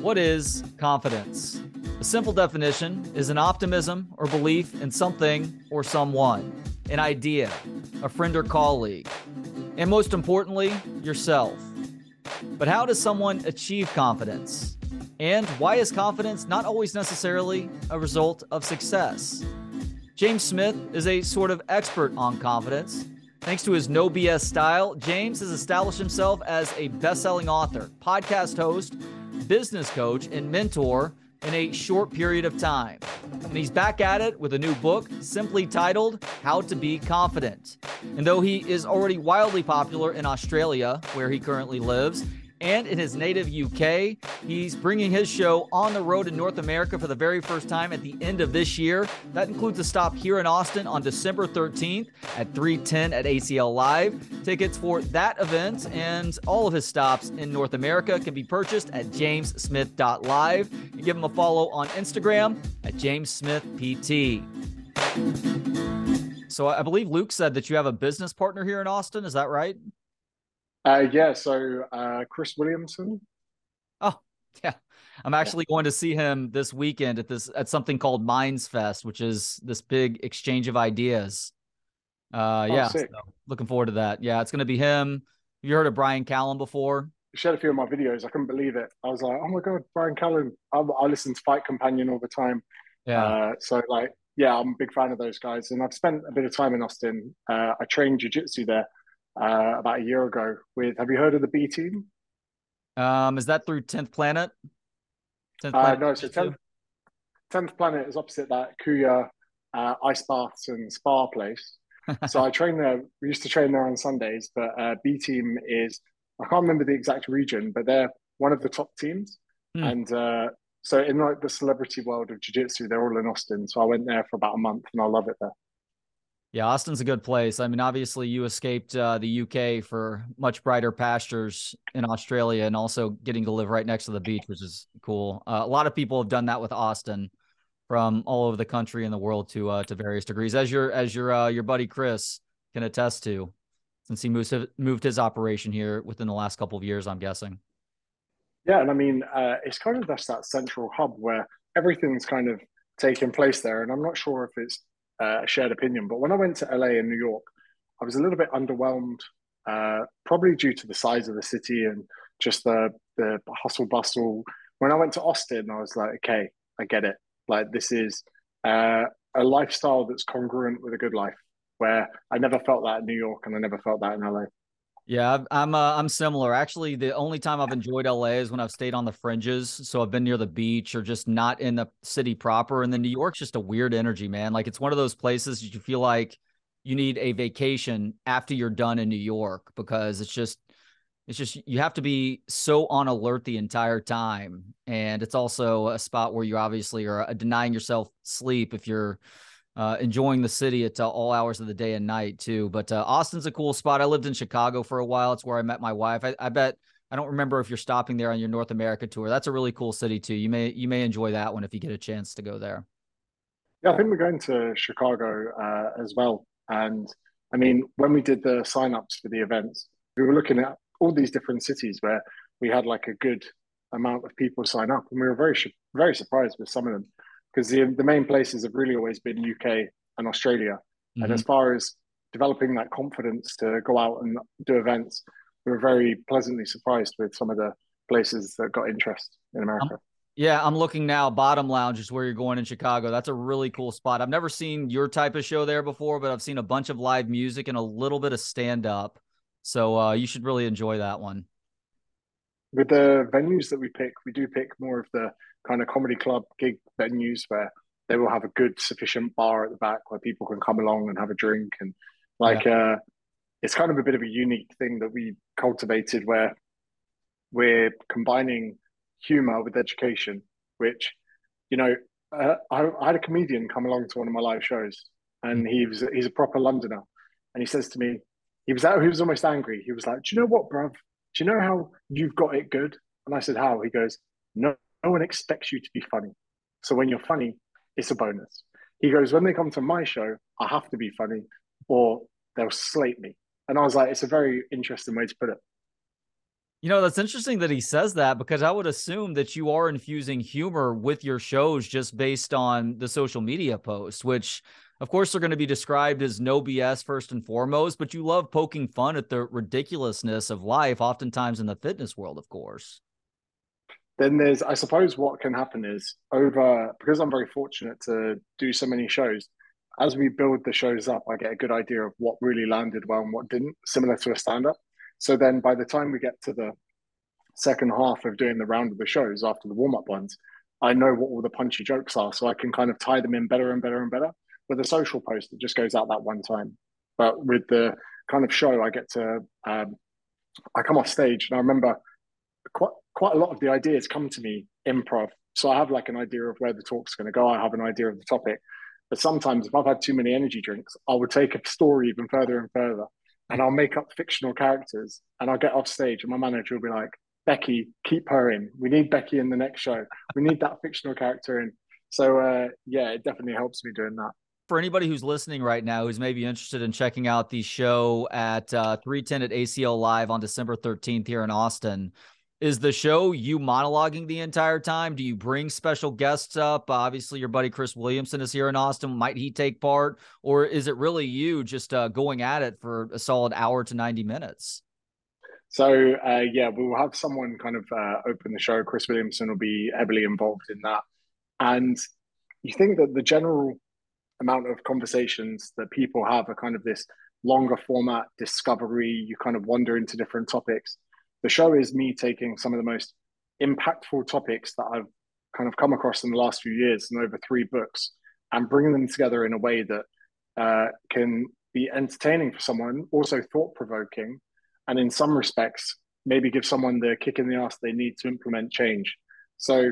What is confidence? A simple definition is an optimism or belief in something or someone, an idea, a friend or colleague, and most importantly, yourself. But how does someone achieve confidence? And why is confidence not always necessarily a result of success? James Smith is a sort of expert on confidence. Thanks to his no BS style, James has established himself as a best selling author, podcast host, business coach, and mentor in a short period of time. And he's back at it with a new book simply titled How to Be Confident. And though he is already wildly popular in Australia, where he currently lives, and in his native UK. He's bringing his show on the road in North America for the very first time at the end of this year. That includes a stop here in Austin on December 13th at 310 at ACL Live. Tickets for that event and all of his stops in North America can be purchased at jamessmith.live. You give him a follow on Instagram at jamessmithpt. So I believe Luke said that you have a business partner here in Austin. Is that right? Uh, yeah, so uh, Chris Williamson. Oh, yeah. I'm actually going to see him this weekend at this at something called Minds Fest, which is this big exchange of ideas. Uh, oh, yeah, so looking forward to that. Yeah, it's going to be him. Have you heard of Brian Callen before? shared a few of my videos. I couldn't believe it. I was like, oh my god, Brian Callen. I, I listen to Fight Companion all the time. Yeah. Uh, so like, yeah, I'm a big fan of those guys, and I've spent a bit of time in Austin. Uh, I trained jiu-jitsu there uh, about a year ago with. Have you heard of the B team? Um, is that through Tenth Planet? 10th uh, Planet uh, no, so 10th, 10th Planet is opposite that Kuya uh, ice baths and spa place. so I train there. We used to train there on Sundays, but uh, B team is I can't remember the exact region, but they're one of the top teams. Hmm. And uh, so in like the celebrity world of jiu-jitsu, they're all in Austin. So I went there for about a month and I love it there. Yeah, Austin's a good place. I mean, obviously, you escaped uh, the UK for much brighter pastures in Australia, and also getting to live right next to the beach, which is cool. Uh, a lot of people have done that with Austin, from all over the country and the world to uh, to various degrees, as your as your uh, your buddy Chris can attest to, since he moved moved his operation here within the last couple of years. I'm guessing. Yeah, and I mean, uh, it's kind of just that central hub where everything's kind of taking place there, and I'm not sure if it's uh, a shared opinion. But when I went to LA and New York, I was a little bit underwhelmed, uh, probably due to the size of the city and just the the hustle bustle. When I went to Austin, I was like, okay, I get it. Like this is uh, a lifestyle that's congruent with a good life. Where I never felt that in New York, and I never felt that in LA. Yeah, I'm uh, I'm similar. Actually, the only time I've enjoyed LA is when I've stayed on the fringes. So I've been near the beach or just not in the city proper. And then New York's just a weird energy, man. Like it's one of those places that you feel like you need a vacation after you're done in New York because it's just it's just you have to be so on alert the entire time. And it's also a spot where you obviously are uh, denying yourself sleep if you're uh, enjoying the city at uh, all hours of the day and night too. But uh, Austin's a cool spot. I lived in Chicago for a while. It's where I met my wife. I, I, bet I don't remember if you're stopping there on your North America tour. That's a really cool city too. You may you may enjoy that one if you get a chance to go there. Yeah, I think we're going to Chicago uh, as well. And I mean, when we did the sign-ups for the events, we were looking at all these different cities where we had like a good amount of people sign up, and we were very very surprised with some of them because the, the main places have really always been UK and Australia. Mm-hmm. And as far as developing that confidence to go out and do events, we were very pleasantly surprised with some of the places that got interest in America. Um, yeah, I'm looking now. Bottom Lounge is where you're going in Chicago. That's a really cool spot. I've never seen your type of show there before, but I've seen a bunch of live music and a little bit of stand up. So uh, you should really enjoy that one. With the venues that we pick, we do pick more of the kind of comedy club gig venues where they will have a good sufficient bar at the back where people can come along and have a drink and like yeah. uh it's kind of a bit of a unique thing that we cultivated where we're combining humor with education which you know uh, I, I, had a comedian come along to one of my live shows and he was he's a proper londoner and he says to me he was out he was almost angry he was like do you know what bruv do you know how you've got it good and i said how he goes no no one expects you to be funny. So when you're funny, it's a bonus. He goes, when they come to my show, I have to be funny or they'll slate me. And I was like, it's a very interesting way to put it. You know, that's interesting that he says that because I would assume that you are infusing humor with your shows just based on the social media posts, which of course they're going to be described as no BS first and foremost, but you love poking fun at the ridiculousness of life, oftentimes in the fitness world, of course. Then there's, I suppose, what can happen is over because I'm very fortunate to do so many shows. As we build the shows up, I get a good idea of what really landed well and what didn't, similar to a stand up. So then by the time we get to the second half of doing the round of the shows after the warm up ones, I know what all the punchy jokes are. So I can kind of tie them in better and better and better. With a social post, it just goes out that one time. But with the kind of show, I get to, um, I come off stage and I remember quite, quite a lot of the ideas come to me improv. So I have like an idea of where the talk's going to go. I have an idea of the topic. But sometimes if I've had too many energy drinks, I would take a story even further and further and I'll make up fictional characters and I'll get off stage and my manager will be like, Becky, keep her in. We need Becky in the next show. We need that fictional character in. So uh, yeah, it definitely helps me doing that. For anybody who's listening right now, who's maybe interested in checking out the show at uh, 310 at ACL Live on December 13th here in Austin, is the show you monologuing the entire time? Do you bring special guests up? Obviously, your buddy Chris Williamson is here in Austin. Might he take part? Or is it really you just uh, going at it for a solid hour to 90 minutes? So, uh, yeah, we will have someone kind of uh, open the show. Chris Williamson will be heavily involved in that. And you think that the general amount of conversations that people have are kind of this longer format discovery, you kind of wander into different topics the show is me taking some of the most impactful topics that I've kind of come across in the last few years and over three books and bringing them together in a way that uh, can be entertaining for someone, also thought provoking, and in some respects, maybe give someone the kick in the ass they need to implement change. So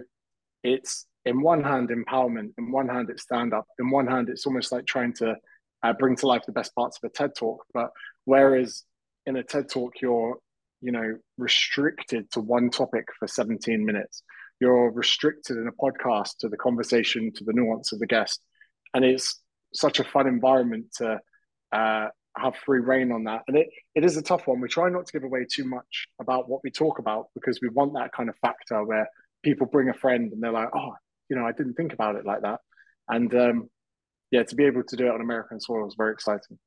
it's in one hand empowerment, in one hand it's stand up, in one hand it's almost like trying to uh, bring to life the best parts of a TED talk. But whereas in a TED talk you're you know restricted to one topic for 17 minutes you're restricted in a podcast to the conversation to the nuance of the guest. And it's such a fun environment to uh, have free rein on that. And it, it is a tough one. We try not to give away too much about what we talk about because we want that kind of factor where people bring a friend and they're like oh you know i didn't think about it like that and um, yeah to be able to do it on american soil was very exciting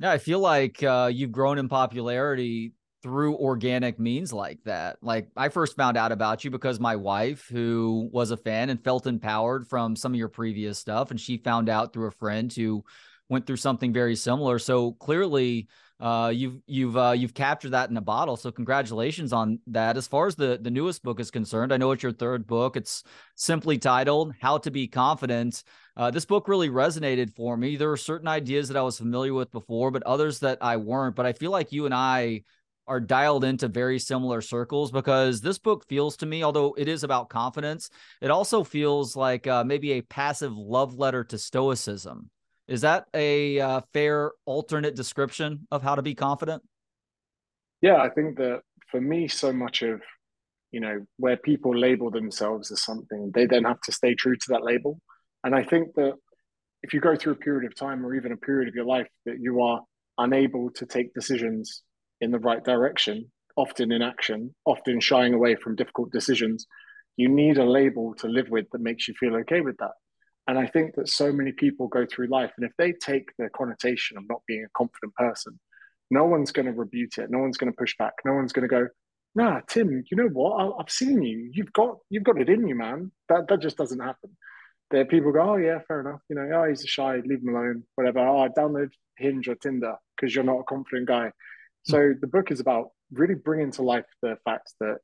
yeah, I feel like uh, you've grown in popularity through organic means like that. Like I first found out about you because my wife, who was a fan and felt empowered from some of your previous stuff, and she found out through a friend who went through something very similar. So clearly, uh, you've you've uh, you've captured that in a bottle. So congratulations on that. As far as the the newest book is concerned, I know it's your third book. It's simply titled "How to Be Confident." Uh, this book really resonated for me. There were certain ideas that I was familiar with before, but others that I weren't. But I feel like you and I are dialed into very similar circles because this book feels to me, although it is about confidence, it also feels like uh, maybe a passive love letter to Stoicism. Is that a uh, fair alternate description of how to be confident? Yeah, I think that for me, so much of you know where people label themselves as something, they then have to stay true to that label. And I think that if you go through a period of time or even a period of your life that you are unable to take decisions in the right direction, often in action, often shying away from difficult decisions, you need a label to live with that makes you feel okay with that. And I think that so many people go through life, and if they take the connotation of not being a confident person, no one's going to rebuke it. No one's going to push back. No one's going to go, "Nah, Tim, you know what? I've seen you. You've got you've got it in you, man. That that just doesn't happen." There, people go, "Oh yeah, fair enough. You know, oh he's a shy. Leave him alone. Whatever. Oh, I download Hinge or Tinder because you're not a confident guy." So hmm. the book is about really bringing to life the fact that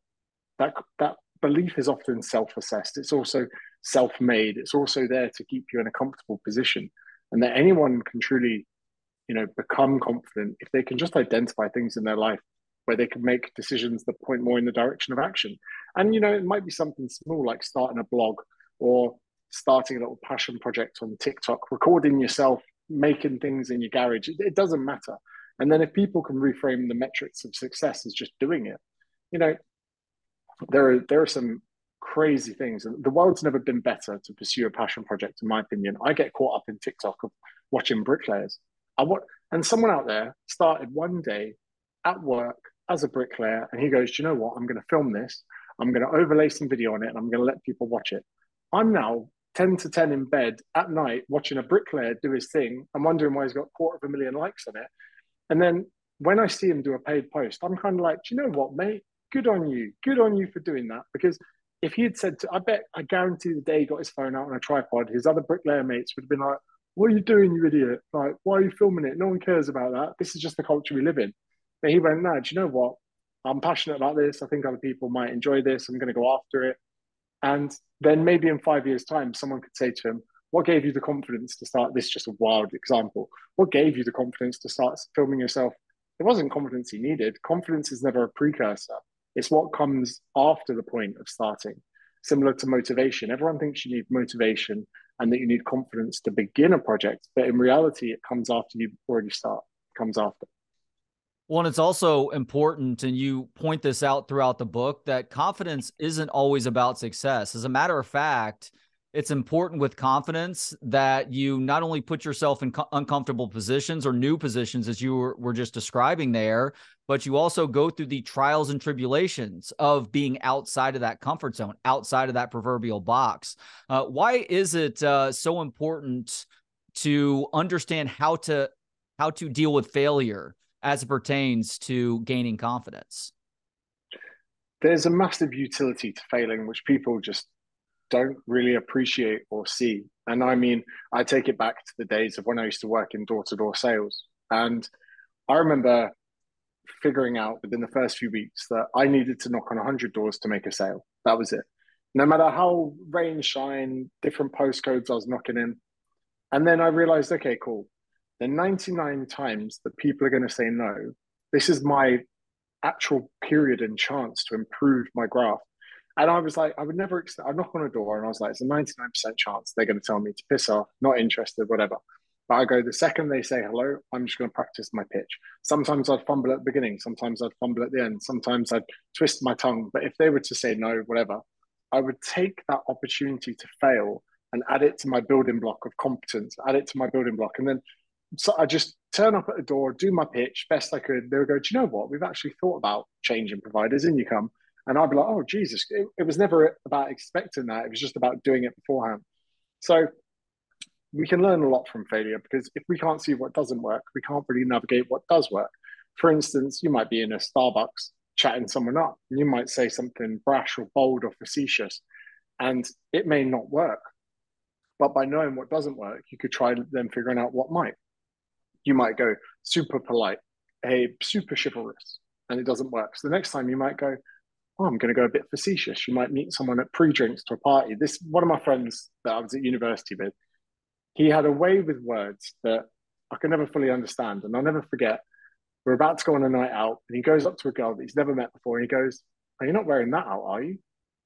that that belief is often self-assessed. It's also self-made. It's also there to keep you in a comfortable position, and that anyone can truly, you know, become confident if they can just identify things in their life where they can make decisions that point more in the direction of action. And you know, it might be something small like starting a blog or starting a little passion project on TikTok, recording yourself making things in your garage. It, it doesn't matter and then if people can reframe the metrics of success as just doing it, you know, there are there are some crazy things. The world's never been better to pursue a passion project, in my opinion. I get caught up in TikTok of watching bricklayers. I want, and someone out there started one day at work as a bricklayer, and he goes, Do you know what? I'm going to film this. I'm going to overlay some video on it, and I'm going to let people watch it. I'm now 10 to 10 in bed at night watching a bricklayer do his thing. I'm wondering why he's got a quarter of a million likes on it. And then when I see him do a paid post, I'm kind of like, do you know what, mate? Good on you. Good on you for doing that. Because if he had said to, I bet, I guarantee the day he got his phone out on a tripod, his other bricklayer mates would have been like, what are you doing, you idiot? Like, why are you filming it? No one cares about that. This is just the culture we live in. But he went, no, do you know what? I'm passionate about this. I think other people might enjoy this. I'm going to go after it. And then maybe in five years' time, someone could say to him, What gave you the confidence to start this? Just a wild example. What gave you the confidence to start filming yourself? It wasn't confidence he needed. Confidence is never a precursor, it's what comes after the point of starting. Similar to motivation. Everyone thinks you need motivation and that you need confidence to begin a project, but in reality, it comes after you already start, it comes after. Well, and it's also important, and you point this out throughout the book, that confidence isn't always about success. As a matter of fact, it's important with confidence that you not only put yourself in co- uncomfortable positions or new positions, as you were, were just describing there, but you also go through the trials and tribulations of being outside of that comfort zone, outside of that proverbial box. Uh, why is it uh, so important to understand how to how to deal with failure? as it pertains to gaining confidence? There's a massive utility to failing, which people just don't really appreciate or see. And I mean, I take it back to the days of when I used to work in door to door sales. And I remember figuring out within the first few weeks that I needed to knock on 100 doors to make a sale. That was it. No matter how rain, shine, different postcodes I was knocking in. And then I realized, okay, cool the 99 times that people are going to say no, this is my actual period and chance to improve my graph. And I was like, I would never, I knock on a door and I was like, it's a 99% chance they're going to tell me to piss off, not interested, whatever. But I go, the second they say hello, I'm just going to practice my pitch. Sometimes I'd fumble at the beginning, sometimes I'd fumble at the end, sometimes I'd twist my tongue. But if they were to say no, whatever, I would take that opportunity to fail and add it to my building block of competence, add it to my building block. And then so I just turn up at the door, do my pitch best I could. They would go, Do you know what? We've actually thought about changing providers. In you come. And I'd be like, Oh, Jesus. It, it was never about expecting that. It was just about doing it beforehand. So we can learn a lot from failure because if we can't see what doesn't work, we can't really navigate what does work. For instance, you might be in a Starbucks chatting someone up, and you might say something brash or bold or facetious, and it may not work. But by knowing what doesn't work, you could try then figuring out what might you might go super polite, a super chivalrous, and it doesn't work. So the next time you might go, oh, I'm going to go a bit facetious. You might meet someone at pre-drinks to a party. This one of my friends that I was at university with, he had a way with words that I can never fully understand, and I'll never forget. We're about to go on a night out, and he goes up to a girl that he's never met before, and he goes, "Are you not wearing that out, are you?"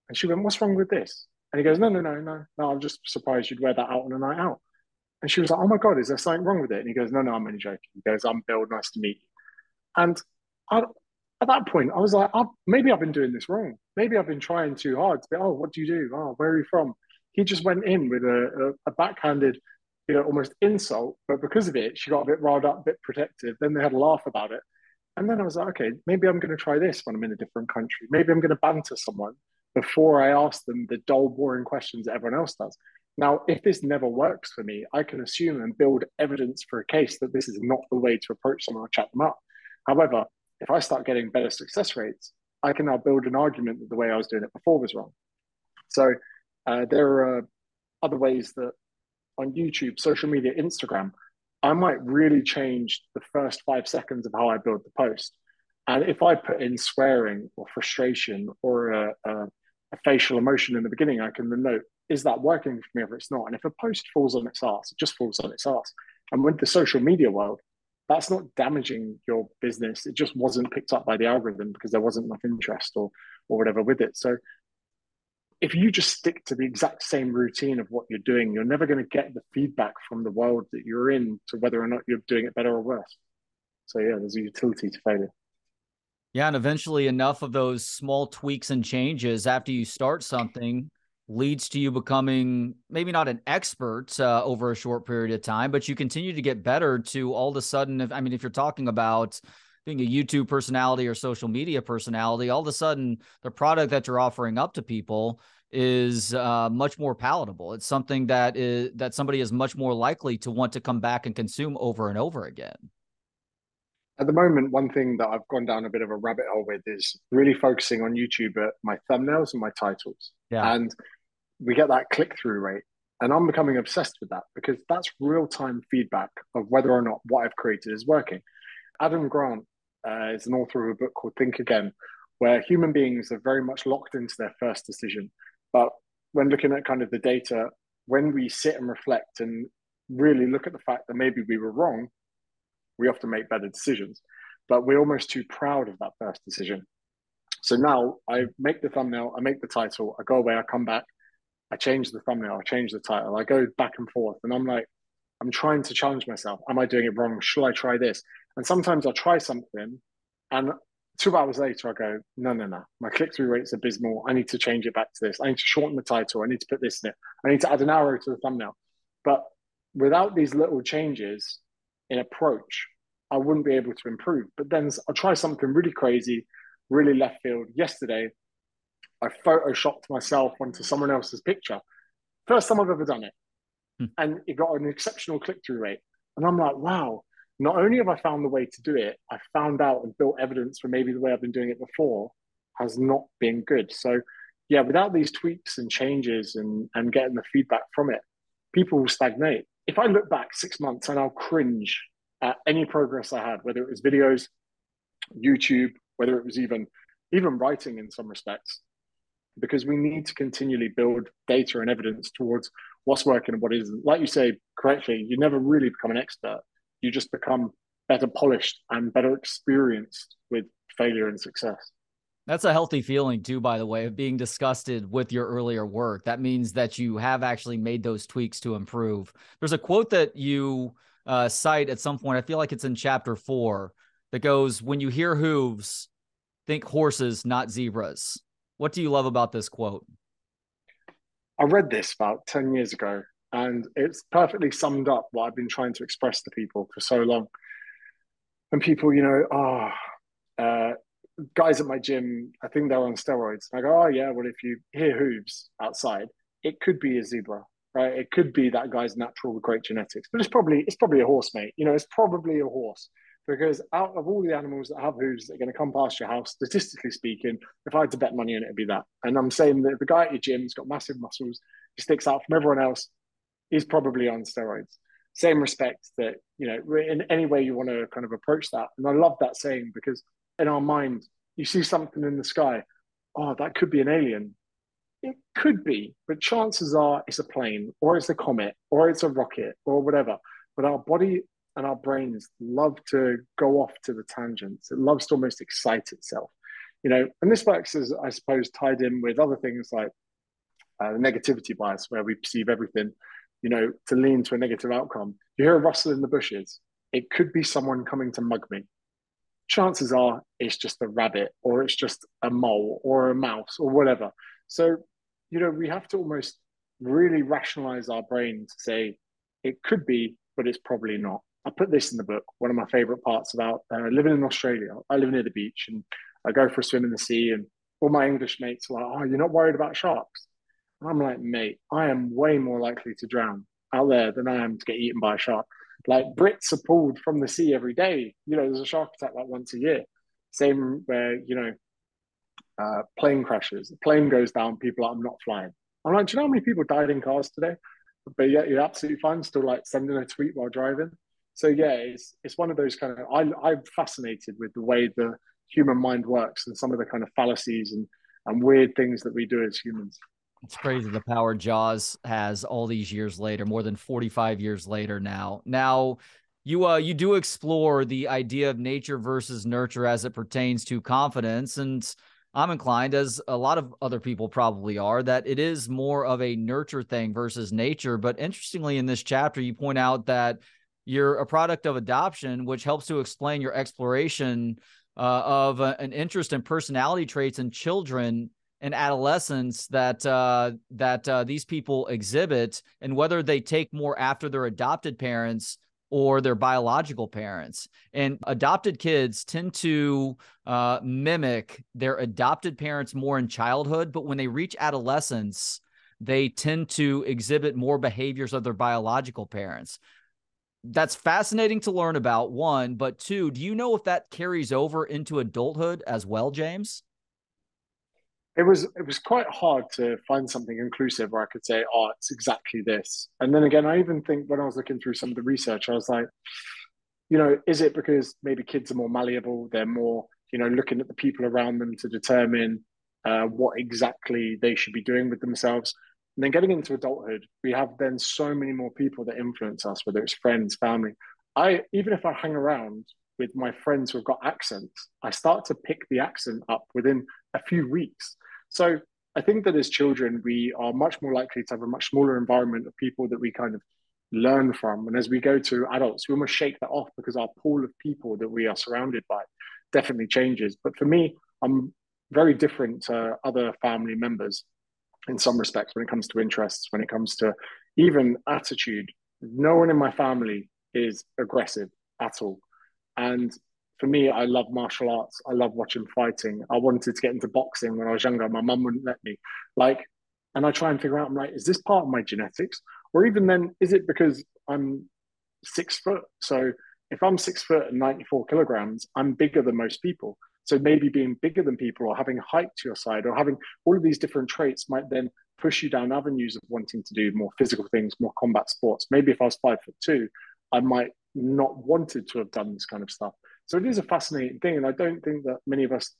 And she went, "What's wrong with this?" And he goes, "No, no, no, no, no. I'm just surprised you'd wear that out on a night out." And she was like, Oh my God, is there something wrong with it? And he goes, No, no, I'm only joking. He goes, I'm Bill, nice to meet you. And I, at that point, I was like, oh, maybe I've been doing this wrong. Maybe I've been trying too hard to be, oh, what do you do? Oh, where are you from? He just went in with a, a, a backhanded, you know, almost insult. But because of it, she got a bit riled up, a bit protective. Then they had a laugh about it. And then I was like, okay, maybe I'm going to try this when I'm in a different country. Maybe I'm going to banter someone before I ask them the dull, boring questions that everyone else does. Now, if this never works for me, I can assume and build evidence for a case that this is not the way to approach someone or chat them up. However, if I start getting better success rates, I can now build an argument that the way I was doing it before was wrong. So uh, there are other ways that on YouTube, social media, Instagram, I might really change the first five seconds of how I build the post. And if I put in swearing or frustration or a, a, a facial emotion in the beginning, I can note is that working for me or it's not? And if a post falls on its ass, it just falls on its ass. And with the social media world, that's not damaging your business. It just wasn't picked up by the algorithm because there wasn't enough interest or or whatever with it. So if you just stick to the exact same routine of what you're doing, you're never going to get the feedback from the world that you're in to whether or not you're doing it better or worse. So yeah, there's a utility to failure. Yeah, and eventually enough of those small tweaks and changes after you start something leads to you becoming maybe not an expert uh, over a short period of time, but you continue to get better to all of a sudden. If I mean, if you're talking about being a YouTube personality or social media personality, all of a sudden the product that you're offering up to people is uh, much more palatable. It's something that is that somebody is much more likely to want to come back and consume over and over again. At the moment, one thing that I've gone down a bit of a rabbit hole with is really focusing on YouTube at my thumbnails and my titles. Yeah. And we get that click through rate. And I'm becoming obsessed with that because that's real time feedback of whether or not what I've created is working. Adam Grant uh, is an author of a book called Think Again, where human beings are very much locked into their first decision. But when looking at kind of the data, when we sit and reflect and really look at the fact that maybe we were wrong, we often make better decisions. But we're almost too proud of that first decision. So now I make the thumbnail, I make the title, I go away, I come back, I change the thumbnail, I change the title, I go back and forth, and I'm like, I'm trying to challenge myself. Am I doing it wrong? Should I try this? And sometimes I'll try something, and two hours later, I go, no, no, no. My click through rate's abysmal. I need to change it back to this. I need to shorten the title. I need to put this in it. I need to add an arrow to the thumbnail. But without these little changes in approach, I wouldn't be able to improve. But then I'll try something really crazy, really left field. Yesterday, I photoshopped myself onto someone else's picture. First time I've ever done it. Hmm. And it got an exceptional click through rate. And I'm like, wow, not only have I found the way to do it, I found out and built evidence for maybe the way I've been doing it before has not been good. So, yeah, without these tweaks and changes and, and getting the feedback from it, people will stagnate. If I look back six months and I'll cringe at any progress I had, whether it was videos, YouTube, whether it was even even writing in some respects, because we need to continually build data and evidence towards what's working and what isn't. Like you say correctly, you never really become an expert you just become better polished and better experienced with failure and success. That's a healthy feeling too, by the way, of being disgusted with your earlier work. That means that you have actually made those tweaks to improve. There's a quote that you uh, cite at some point. I feel like it's in chapter four that goes, "When you hear hooves, think horses, not zebras." What do you love about this quote? I read this about ten years ago, and it's perfectly summed up what I've been trying to express to people for so long. And people, you know, oh, uh, guys at my gym, I think they're on steroids. I go, oh yeah, well if you hear hooves outside, it could be a zebra, right? It could be that guy's natural great genetics, but it's probably it's probably a horse, mate. You know, it's probably a horse because out of all the animals that have hooves that are going to come past your house, statistically speaking, if I had to bet money on it, it'd be that. And I'm saying that the guy at your gym's got massive muscles, he sticks out from everyone else is probably on steroids. Same respect that, you know, in any way you want to kind of approach that. And I love that saying because in our mind, you see something in the sky, oh, that could be an alien. It could be, but chances are it's a plane or it's a comet or it's a rocket or whatever. But our body and our brains love to go off to the tangents. It loves to almost excite itself, you know. And this works as, I suppose, tied in with other things like uh, the negativity bias, where we perceive everything you know, to lean to a negative outcome. You hear a rustle in the bushes, it could be someone coming to mug me. Chances are it's just a rabbit or it's just a mole or a mouse or whatever. So, you know, we have to almost really rationalize our brain to say it could be, but it's probably not. I put this in the book. One of my favorite parts about uh, living in Australia. I live near the beach and I go for a swim in the sea, and all my English mates are like, "Oh, you're not worried about sharks?" And I'm like, mate, I am way more likely to drown out there than I am to get eaten by a shark. Like Brits are pulled from the sea every day. You know, there's a shark attack like once a year. Same where, you know, uh, plane crashes. Plane goes down, people are, I'm not flying. I'm like, do you know how many people died in cars today? But yet you're absolutely fine, still like sending a tweet while driving. So yeah, it's it's one of those kind of I I'm fascinated with the way the human mind works and some of the kind of fallacies and and weird things that we do as humans. It's crazy the power Jaws has all these years later, more than 45 years later now. Now, you uh you do explore the idea of nature versus nurture as it pertains to confidence and I'm inclined as a lot of other people probably are that it is more of a nurture thing versus nature but interestingly in this chapter you point out that you're a product of adoption which helps to explain your exploration uh, of a, an interest in personality traits in children and adolescents that uh, that uh, these people exhibit, and whether they take more after their adopted parents or their biological parents. And adopted kids tend to uh, mimic their adopted parents more in childhood, but when they reach adolescence, they tend to exhibit more behaviors of their biological parents. That's fascinating to learn about, one, but two, do you know if that carries over into adulthood as well, James? it was it was quite hard to find something inclusive where I could say, oh, it's exactly this. And then again, I even think when I was looking through some of the research, I was like, you know, is it because maybe kids are more malleable? They're more, you know, looking at the people around them to determine uh, what exactly they should be doing with themselves. And then getting into adulthood, we have then so many more people that influence us, whether it's friends, family. I even if I hang around with my friends who've got accents, I start to pick the accent up within a few weeks. So I think that as children, we are much more likely to have a much smaller environment of people that we kind of learn from. And as we go to adults, we almost shake that off because our pool of people that we are surrounded by definitely changes. But for me, I'm very different to other family members in some respects when it comes to interests, when it comes to even attitude. No one in my family is aggressive at all. And for me, I love martial arts. I love watching fighting. I wanted to get into boxing when I was younger. My mum wouldn't let me. Like, and I try and figure out, I'm like, is this part of my genetics? Or even then, is it because I'm six foot? So if I'm six foot and 94 kilograms, I'm bigger than most people. So maybe being bigger than people or having height to your side or having all of these different traits might then push you down avenues of wanting to do more physical things, more combat sports. Maybe if I was five foot two, I might not wanted to have done this kind of stuff. So it is a fascinating thing. And I don't think that many of us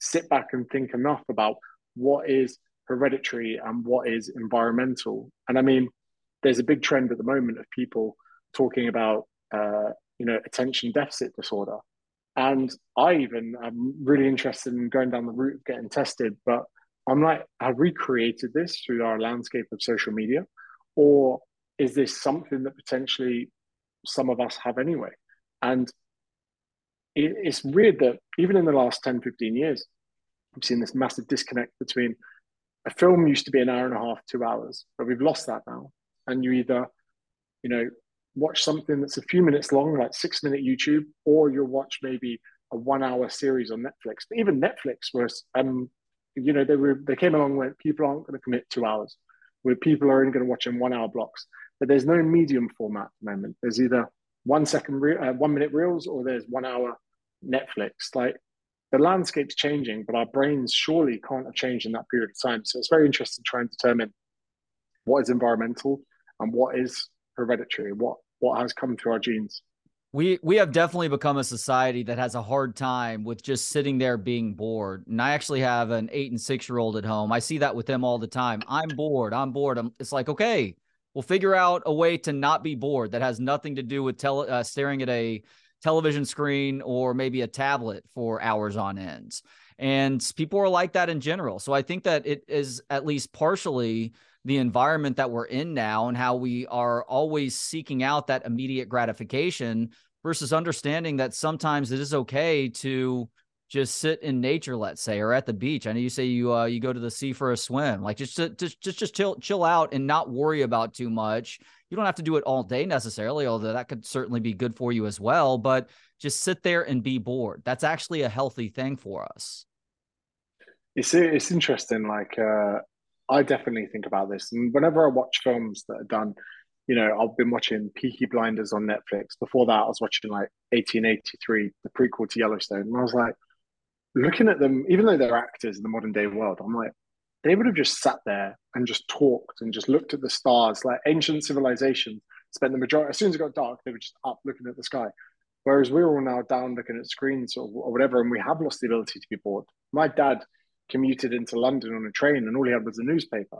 sit back and think enough about what is hereditary and what is environmental. And I mean, there's a big trend at the moment of people talking about, uh, you know, attention deficit disorder. And I even am really interested in going down the route of getting tested. But I'm like, have we created this through our landscape of social media? Or is this something that potentially some of us have anyway? And it, it's weird that even in the last 10, 15 years, we've seen this massive disconnect between a film used to be an hour and a half, two hours, but we've lost that now. And you either, you know, watch something that's a few minutes long, like six minute YouTube, or you'll watch maybe a one hour series on Netflix. But even Netflix was, um, you know, they were they came along where people aren't going to commit two hours, where people are only going to watch in one hour blocks. But there's no medium format at the moment. There's either one second, re- uh, one minute reels, or there's one hour Netflix. Like the landscape's changing, but our brains surely can't have changed in that period of time. So it's very interesting trying to determine what is environmental and what is hereditary, what what has come through our genes. We we have definitely become a society that has a hard time with just sitting there being bored. And I actually have an eight and six year old at home. I see that with them all the time. I'm bored. I'm bored. I'm, it's like okay, we'll figure out a way to not be bored that has nothing to do with tele, uh, staring at a television screen or maybe a tablet for hours on ends. And people are like that in general. So I think that it is at least partially the environment that we're in now and how we are always seeking out that immediate gratification versus understanding that sometimes it is okay to just sit in nature, let's say, or at the beach. I know you say you uh, you go to the sea for a swim, like just just just just chill chill out and not worry about too much. You don't have to do it all day necessarily, although that could certainly be good for you as well. But just sit there and be bored. That's actually a healthy thing for us. It's it's interesting. Like uh, I definitely think about this, and whenever I watch films that are done, you know, I've been watching Peaky Blinders on Netflix. Before that, I was watching like 1883, the prequel to Yellowstone, and I was like looking at them, even though they're actors in the modern day world, I'm like, they would have just sat there and just talked and just looked at the stars like ancient civilizations spent the majority as soon as it got dark they were just up looking at the sky. Whereas we're all now down looking at screens or, or whatever and we have lost the ability to be bored. My dad commuted into london on a train and all he had was a newspaper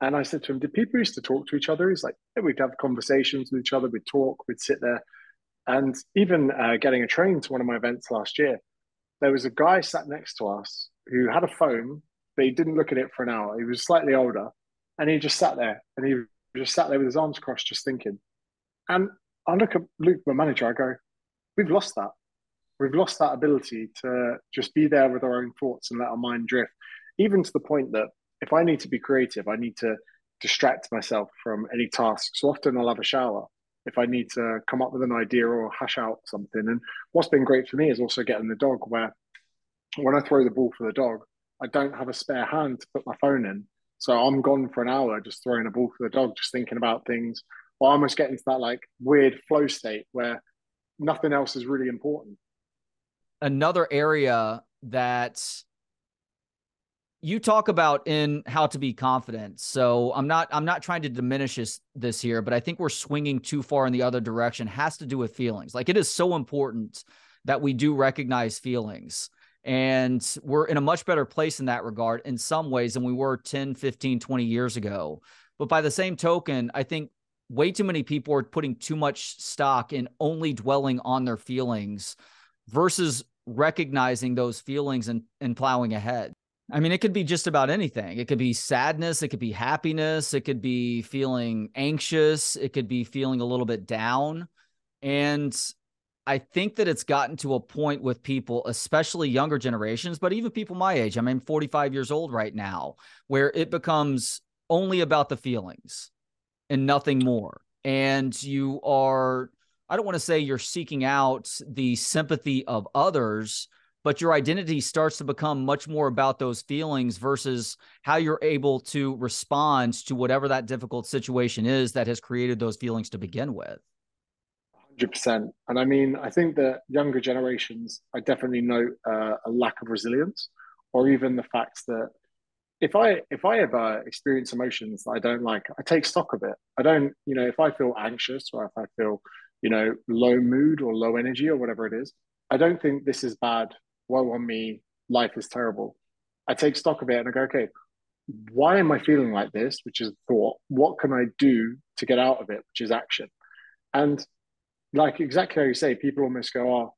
and i said to him did people used to talk to each other he's like yeah, we'd have conversations with each other we'd talk we'd sit there and even uh, getting a train to one of my events last year there was a guy sat next to us who had a phone, but he didn't look at it for an hour. He was slightly older, and he just sat there, and he just sat there with his arms crossed, just thinking. And I look at Luke, my manager, I go, "We've lost that. We've lost that ability to just be there with our own thoughts and let our mind drift, even to the point that if I need to be creative, I need to distract myself from any task. So often I'll have a shower if I need to come up with an idea or hash out something. And what's been great for me is also getting the dog where when I throw the ball for the dog, I don't have a spare hand to put my phone in. So I'm gone for an hour just throwing a ball for the dog, just thinking about things, or almost getting to that like weird flow state where nothing else is really important. Another area that you talk about in how to be confident. So I'm not I'm not trying to diminish this, this here, but I think we're swinging too far in the other direction. Has to do with feelings. Like it is so important that we do recognize feelings. And we're in a much better place in that regard in some ways than we were 10, 15, 20 years ago. But by the same token, I think way too many people are putting too much stock in only dwelling on their feelings versus recognizing those feelings and, and plowing ahead. I mean, it could be just about anything. It could be sadness. It could be happiness. It could be feeling anxious. It could be feeling a little bit down. And I think that it's gotten to a point with people, especially younger generations, but even people my age. I mean, I'm 45 years old right now, where it becomes only about the feelings and nothing more. And you are, I don't want to say you're seeking out the sympathy of others but your identity starts to become much more about those feelings versus how you're able to respond to whatever that difficult situation is that has created those feelings to begin with. 100%. And I mean, I think that younger generations, I definitely note uh, a lack of resilience, or even the fact that if I if I ever experience emotions that I don't like, I take stock of it. I don't, you know, if I feel anxious or if I feel, you know, low mood or low energy or whatever it is, I don't think this is bad woe on me, life is terrible. I take stock of it and I go, okay, why am I feeling like this? Which is thought. What can I do to get out of it? Which is action. And like exactly how you say, people almost go, oh,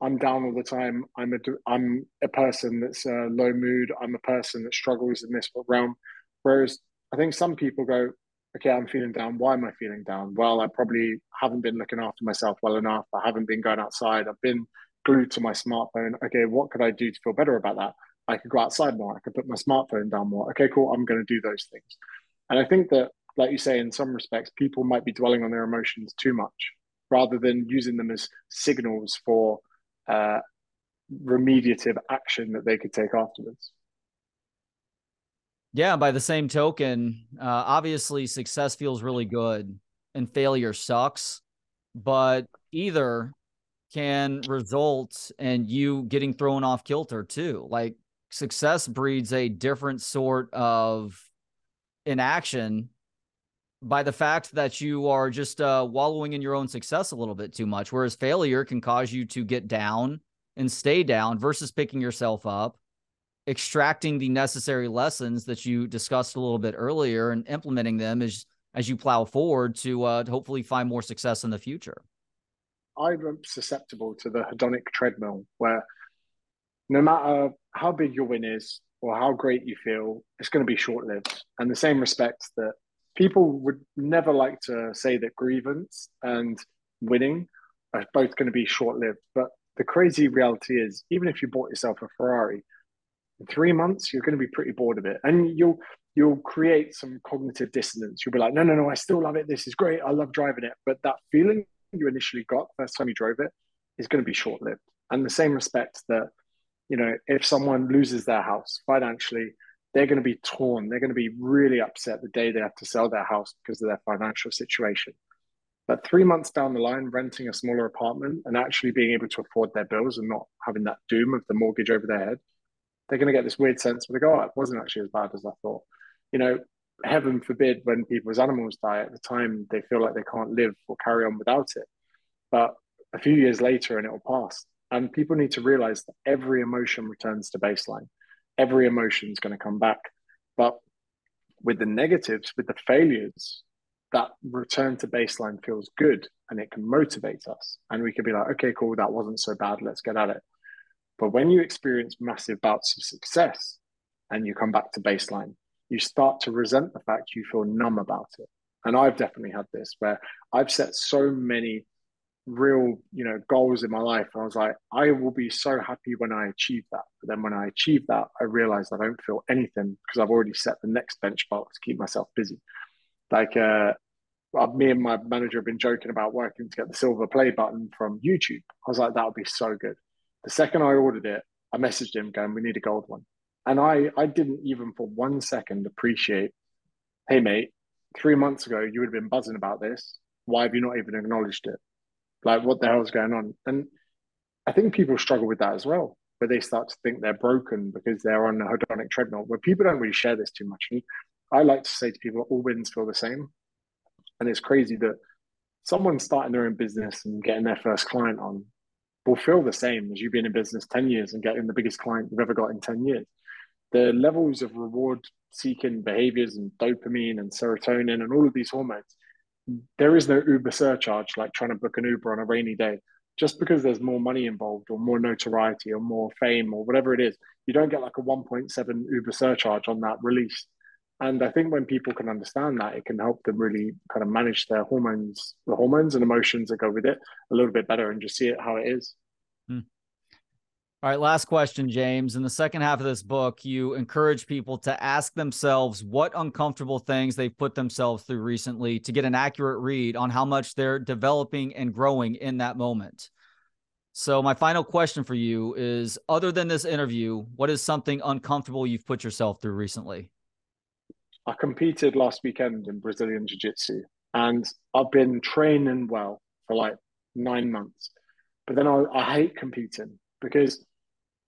I'm down all the time. I'm a I'm a person that's a low mood. I'm a person that struggles in this realm. Whereas I think some people go, okay, I'm feeling down. Why am I feeling down? Well, I probably haven't been looking after myself well enough. I haven't been going outside. I've been glued to my smartphone. Okay, what could I do to feel better about that? I could go outside more. I could put my smartphone down more. Okay, cool. I'm going to do those things. And I think that, like you say, in some respects, people might be dwelling on their emotions too much rather than using them as signals for uh, remediative action that they could take afterwards. Yeah, by the same token, uh, obviously success feels really good and failure sucks, but either can result in you getting thrown off kilter too. Like success breeds a different sort of inaction by the fact that you are just uh, wallowing in your own success a little bit too much. Whereas failure can cause you to get down and stay down versus picking yourself up, extracting the necessary lessons that you discussed a little bit earlier and implementing them as as you plow forward to, uh, to hopefully find more success in the future. I'm susceptible to the hedonic treadmill where no matter how big your win is or how great you feel, it's going to be short lived. And the same respect that people would never like to say that grievance and winning are both going to be short lived. But the crazy reality is, even if you bought yourself a Ferrari, three months you're going to be pretty bored of it, and you'll you'll create some cognitive dissonance. You'll be like, no, no, no, I still love it. This is great. I love driving it. But that feeling you initially got the first time you drove it is going to be short lived. And the same respect that, you know, if someone loses their house financially, they're going to be torn. They're going to be really upset the day they have to sell their house because of their financial situation. But three months down the line, renting a smaller apartment and actually being able to afford their bills and not having that doom of the mortgage over their head, they're going to get this weird sense where they go, oh, it wasn't actually as bad as I thought. You know, heaven forbid when people's animals die at the time they feel like they can't live or carry on without it. But a few years later and it'll pass. And people need to realize that every emotion returns to baseline. Every emotion is going to come back. But with the negatives with the failures that return to baseline feels good and it can motivate us. And we can be like okay cool that wasn't so bad let's get at it but when you experience massive bouts of success and you come back to baseline you start to resent the fact you feel numb about it. And I've definitely had this where I've set so many real, you know, goals in my life. And I was like, I will be so happy when I achieve that. But then when I achieve that, I realized I don't feel anything because I've already set the next benchmark to keep myself busy. Like uh uh, me and my manager have been joking about working to get the silver play button from YouTube. I was like, that would be so good. The second I ordered it, I messaged him going, we need a gold one. And I, I didn't even for one second appreciate, hey, mate, three months ago, you would have been buzzing about this. Why have you not even acknowledged it? Like, what the hell is going on? And I think people struggle with that as well, where they start to think they're broken because they're on a hedonic treadmill, where people don't really share this too much. And I like to say to people, all wins feel the same. And it's crazy that someone starting their own business and getting their first client on will feel the same as you being in business 10 years and getting the biggest client you've ever got in 10 years. The levels of reward seeking behaviors and dopamine and serotonin and all of these hormones, there is no Uber surcharge like trying to book an Uber on a rainy day. Just because there's more money involved or more notoriety or more fame or whatever it is, you don't get like a 1.7 Uber surcharge on that release. And I think when people can understand that, it can help them really kind of manage their hormones, the hormones and emotions that go with it a little bit better and just see it how it is. Hmm. All right, last question, James. In the second half of this book, you encourage people to ask themselves what uncomfortable things they've put themselves through recently to get an accurate read on how much they're developing and growing in that moment. So, my final question for you is other than this interview, what is something uncomfortable you've put yourself through recently? I competed last weekend in Brazilian Jiu Jitsu and I've been training well for like nine months. But then I, I hate competing because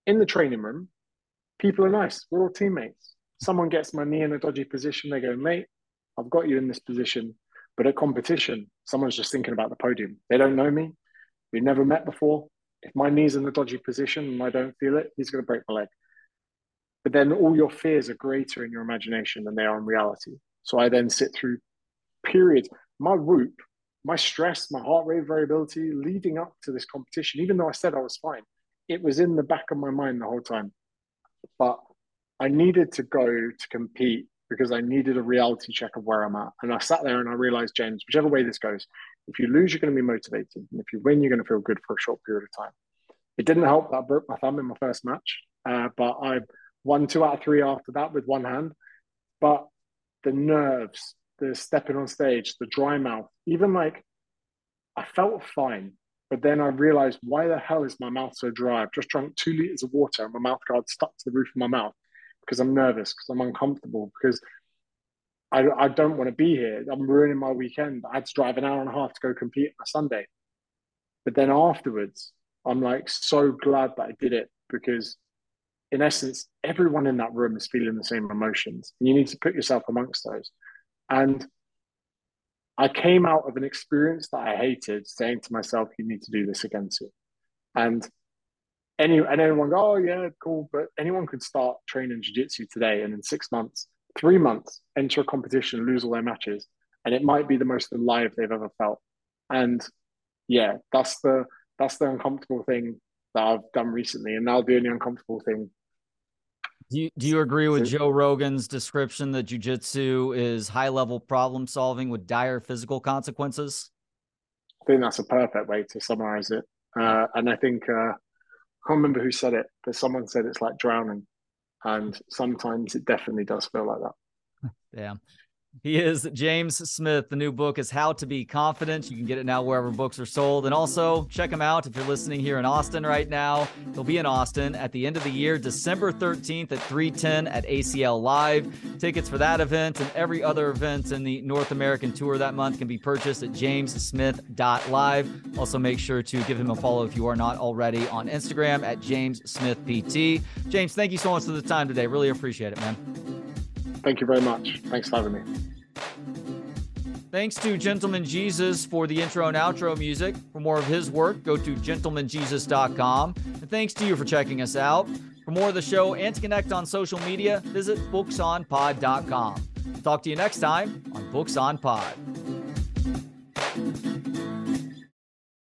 in the training room, people are nice. We're all teammates. Someone gets my knee in a dodgy position. They go, mate, I've got you in this position. But at competition, someone's just thinking about the podium. They don't know me. We've never met before. If my knee's in a dodgy position and I don't feel it, he's going to break my leg but then all your fears are greater in your imagination than they are in reality. So I then sit through periods. My whoop, my stress, my heart rate variability leading up to this competition, even though I said I was fine, it was in the back of my mind the whole time. But I needed to go to compete because I needed a reality check of where I'm at. And I sat there and I realized, James, whichever way this goes, if you lose, you're going to be motivated. And if you win, you're going to feel good for a short period of time. It didn't help that I broke my thumb in my first match, uh, but I won two out of three after that with one hand. But the nerves, the stepping on stage, the dry mouth, even like I felt fine. But then I realized why the hell is my mouth so dry? I've just drunk two liters of water and my mouth guard stuck to the roof of my mouth because I'm nervous, because I'm uncomfortable, because I, I don't want to be here. I'm ruining my weekend. I had to drive an hour and a half to go compete on a Sunday. But then afterwards, I'm like so glad that I did it because in essence, everyone in that room is feeling the same emotions. And you need to put yourself amongst those. And I came out of an experience that I hated, saying to myself, "You need to do this again soon." And any and anyone go, "Oh yeah, cool," but anyone could start training jiu-jitsu today, and in six months, three months, enter a competition, lose all their matches, and it might be the most alive they've ever felt. And yeah, that's the that's the uncomfortable thing that I've done recently, and now the only uncomfortable thing do you, do you agree with Joe Rogan's description that jujitsu is high level problem solving with dire physical consequences? I think that's a perfect way to summarize it. Uh, and I think, uh, I can't remember who said it, but someone said it's like drowning. And sometimes it definitely does feel like that. Yeah. He is James Smith. The new book is How to Be Confident. You can get it now wherever books are sold. And also check him out if you're listening here in Austin right now. He'll be in Austin at the end of the year, December 13th at 310 at ACL Live. Tickets for that event and every other event in the North American tour that month can be purchased at jamessmith.live. Also, make sure to give him a follow if you are not already on Instagram at James Smith PT. James, thank you so much for the time today. Really appreciate it, man. Thank you very much. Thanks for having me. Thanks to Gentleman Jesus for the intro and outro music. For more of his work, go to gentlemanjesus.com. And thanks to you for checking us out. For more of the show and to connect on social media, visit booksonpod.com. Talk to you next time on Books on Pod.